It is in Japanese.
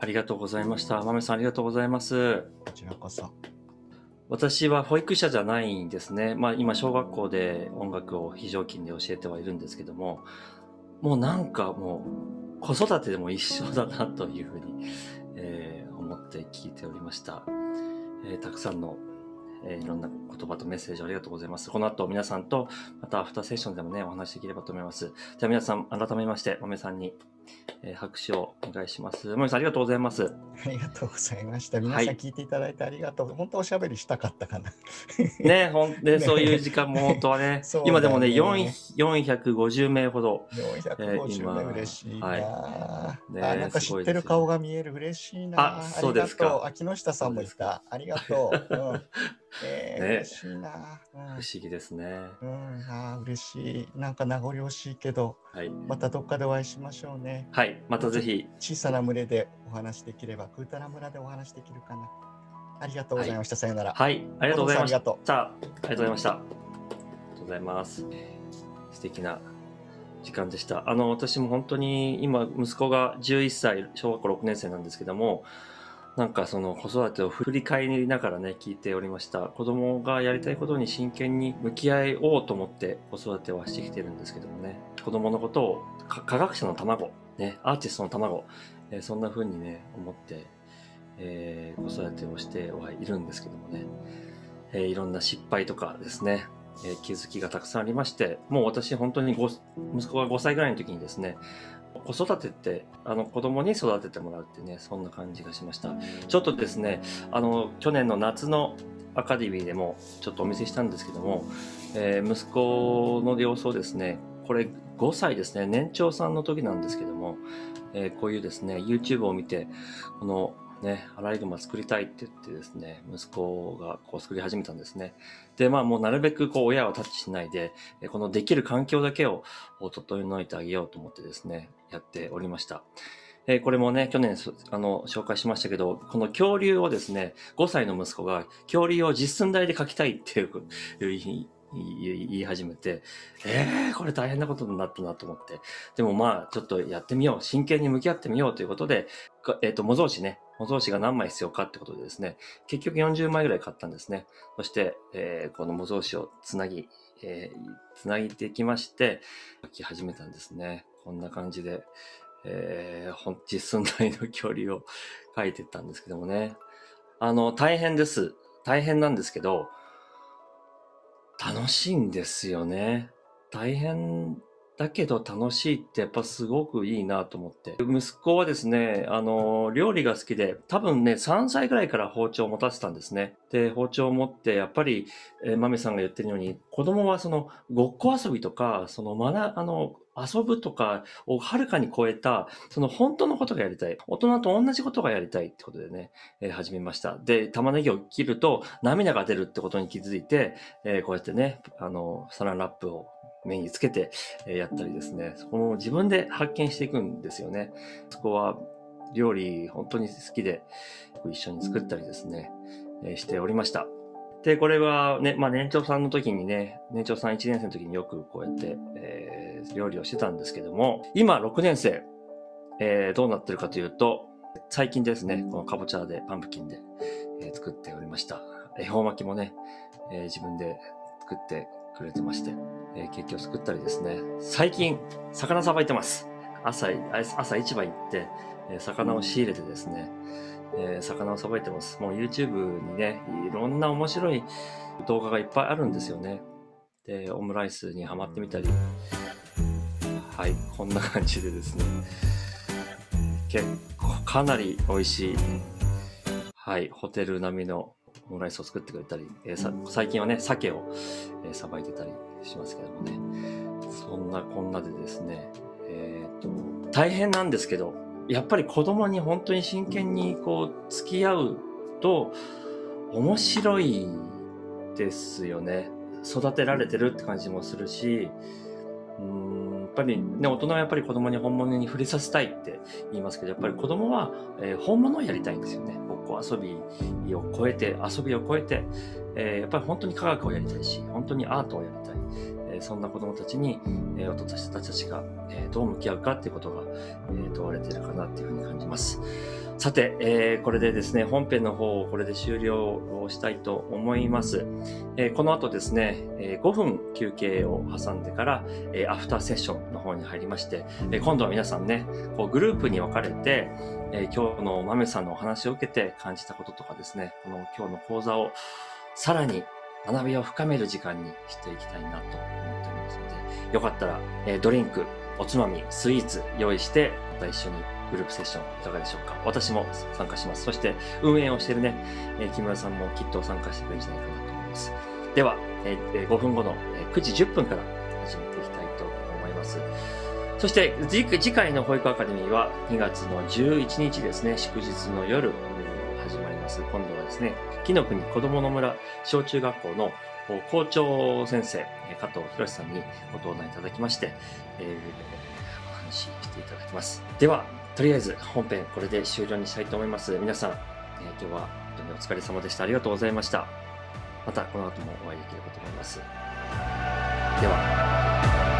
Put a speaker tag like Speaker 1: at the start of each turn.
Speaker 1: ありがとうございました。まめさんありがとうございます。
Speaker 2: こちらこそ。
Speaker 1: 私は保育者じゃないんですね。まあ今小学校で音楽を非常勤で教えてはいるんですけども、もうなんかもう子育てでも一緒だなというふうに、えー思って聞いておりました。えーたくさんの、えーいろんな言葉とメッセージをありがとうございます。この後皆さんとまたアフターセッションでもね、お話しできればと思います。じゃあ皆さん改めまして、まめさんに、えー拍手をお願いします。まめさんありがとうございます。
Speaker 2: ありがとうございました。皆
Speaker 1: はい。
Speaker 2: さん聞いていただいてありがとう。本当おしゃべりしたかったかな。
Speaker 1: ね、ほんで、
Speaker 2: ね
Speaker 1: そういう時間も本当はね、
Speaker 2: ね。
Speaker 1: 今でもね、4 450名ほど、
Speaker 2: 450名嬉しいな、
Speaker 1: はい。
Speaker 2: あ
Speaker 1: ね
Speaker 2: なんか知ってる顔が見える。嬉しいな。
Speaker 1: あそうですか。
Speaker 2: ありがとう。あ木下さんもいた。ありがとう、うん。えー
Speaker 1: ね。
Speaker 2: 嬉しいな、
Speaker 1: 不思議ですね。
Speaker 2: うんうん、あー嬉しい。なんか名残惜しいけど
Speaker 1: はい。
Speaker 2: またどっかでお会いしましょうね
Speaker 1: はい。またぜひ、
Speaker 2: 小さな群れでお話できればクータラ村でお話できるかなありがとうございました、さよなら
Speaker 1: はい。ありがとうございました。ありがとうございました。ありがとうございます。素敵な時間でした。あの、私も本当に今、息子が11歳、小学校6年生なんですけども、なんかその子育てを振り返りながらね、聞いておりました。子供がやりたいことに真剣に向き合おうと思って子育てはしてきてるんですけどもね、子供のことをか科学者の卵、ね、アーティストの卵、えーそんな風にね、思って、えー子育てをしてはいるんですけどもね、えーいろんな失敗とかですね、え気づきがたくさんありまして、もう私本当に息子が5歳ぐらいの時にですね、子育てって、あの子供に育ててもらうってね、そんな感じがしました。ちょっとですね、あの、去年の夏のアカデミーでもちょっとお見せしたんですけども、えー息子の様子をですね、これ5歳ですね、年長さんの時なんですけども、えーこういうですね、YouTube を見て、このね、アライグマ作りたいって言ってですね、息子がこう作り始めたんですね。で、まあもうなるべくこう親はタッチしないで、このできる環境だけを整えてあげようと思ってですね、やっておりました。えこれもね、去年あの紹介しましたけど、この恐竜をですね、5歳の息子が恐竜を実寸大で描きたいっていう言い始めて、えー、これ大変なことになったなと思って。でもまあ、ちょっとやってみよう。真剣に向き合ってみようということで、えっ、と、模造紙ね。模造紙が何枚必要かってことでですね、結局40枚ぐらい買ったんですね。そして、えーこの模造紙をつなぎ、えーつなぎできまして、書き始めたんですね。こんな感じで、えー、ほん実寸大の恐竜を書いてったんですけどもね。あの、大変です。大変なんですけど、楽しいんですよね。大変だけど楽しいってやっぱすごくいいなと思って。息子はですね、あの、料理が好きで、多分ね、3歳ぐらいから包丁を持たせたんですね。で、包丁を持って、やっぱり、えー、マミさんが言ってるように、子供はその、ごっこ遊びとか、その、まな、あの、遊ぶとかをはるかに超えた、その本当のことがやりたい。大人と同じことがやりたいってことでね、えー始めました。で、玉ねぎを切ると涙が出るってことに気づいて、えーこうやってね、あの、サランラップを目につけて、やったりですね、そこも自分で発見していくんですよね。そこは料理本当に好きで、一緒に作ったりですね、しておりました。で、これはね、まあ年長さんの時にね、年長さん1年生の時によくこうやって、えー料理をしてたんですけども、今6年生、えーどうなってるかというと、最近ですね、このかぼちゃで、パンプキンで、えー作っておりました。恵方巻きもね、えー自分で作ってくれてまして、えーケーキを作ったりですね、最近、魚さばいてます。朝、朝市場行って、えー魚を仕入れてですね、えー魚をさばいてます。もう YouTube にね、いろんな面白い動画がいっぱいあるんですよね。で、オムライスにハマってみたり、はい、こんな感じでですね、結構かなり美味しい、はい、ホテル並みのオムライスを作ってくれたり、えーさ最近はね、鮭をえーさば、いてたりしますけどもね、そんなこんなでですね、えーっと、大変なんですけど、やっぱり子供に本当に真剣にこう付き合うと面白いですよね。育てられてるって感じもするし、うーんやっぱりね、大人はやっぱり子供に本物に触れさせたいって言いますけど、やっぱり子供は、えー本物をやりたいんですよね。遊びを超えて、遊びを超えて、えーやっぱり本当に科学をやりたいし、本当にアートをやりたい。えそんな子供たちに、えー、私たちが、えーどう向き合うかっていうことが、えー問われているかなっていうふうに感じます。さて、えーこれでですね、本編の方をこれで終了をしたいと思います。えーこの後ですね、えー5分休憩を挟んでから、えーアフターセッションの方に入りまして、えー今度は皆さんね、こうグループに分かれて、えー今日の豆さんのお話を受けて感じたこととかですね、この今日の講座をさらに学びを深める時間にしていきたいなと思っております、よかったら、えードリンク、おつまみ、スイーツ用意して、また一緒にグループセッションいかがでしょうか？私も参加します。そして運営をしてるね、えー木村さんもきっと参加してくれるんじゃないかなと思います。では、えーえー5分後の9時10分から始めていきたいと思います。そして次回の保育アカデミーは2月の11日ですね、祝日の夜始まります。今度はですね、木の国子供の村小中学校の校長先生、え加藤博さんにご登壇いただきまして、えーお話ししていただきます。では、とりあえず本編これで終了にしたいと思います。皆さん、えー今日は本当にお疲れ様でした。ありがとうございました。またこの後もお会いできればと思います。では。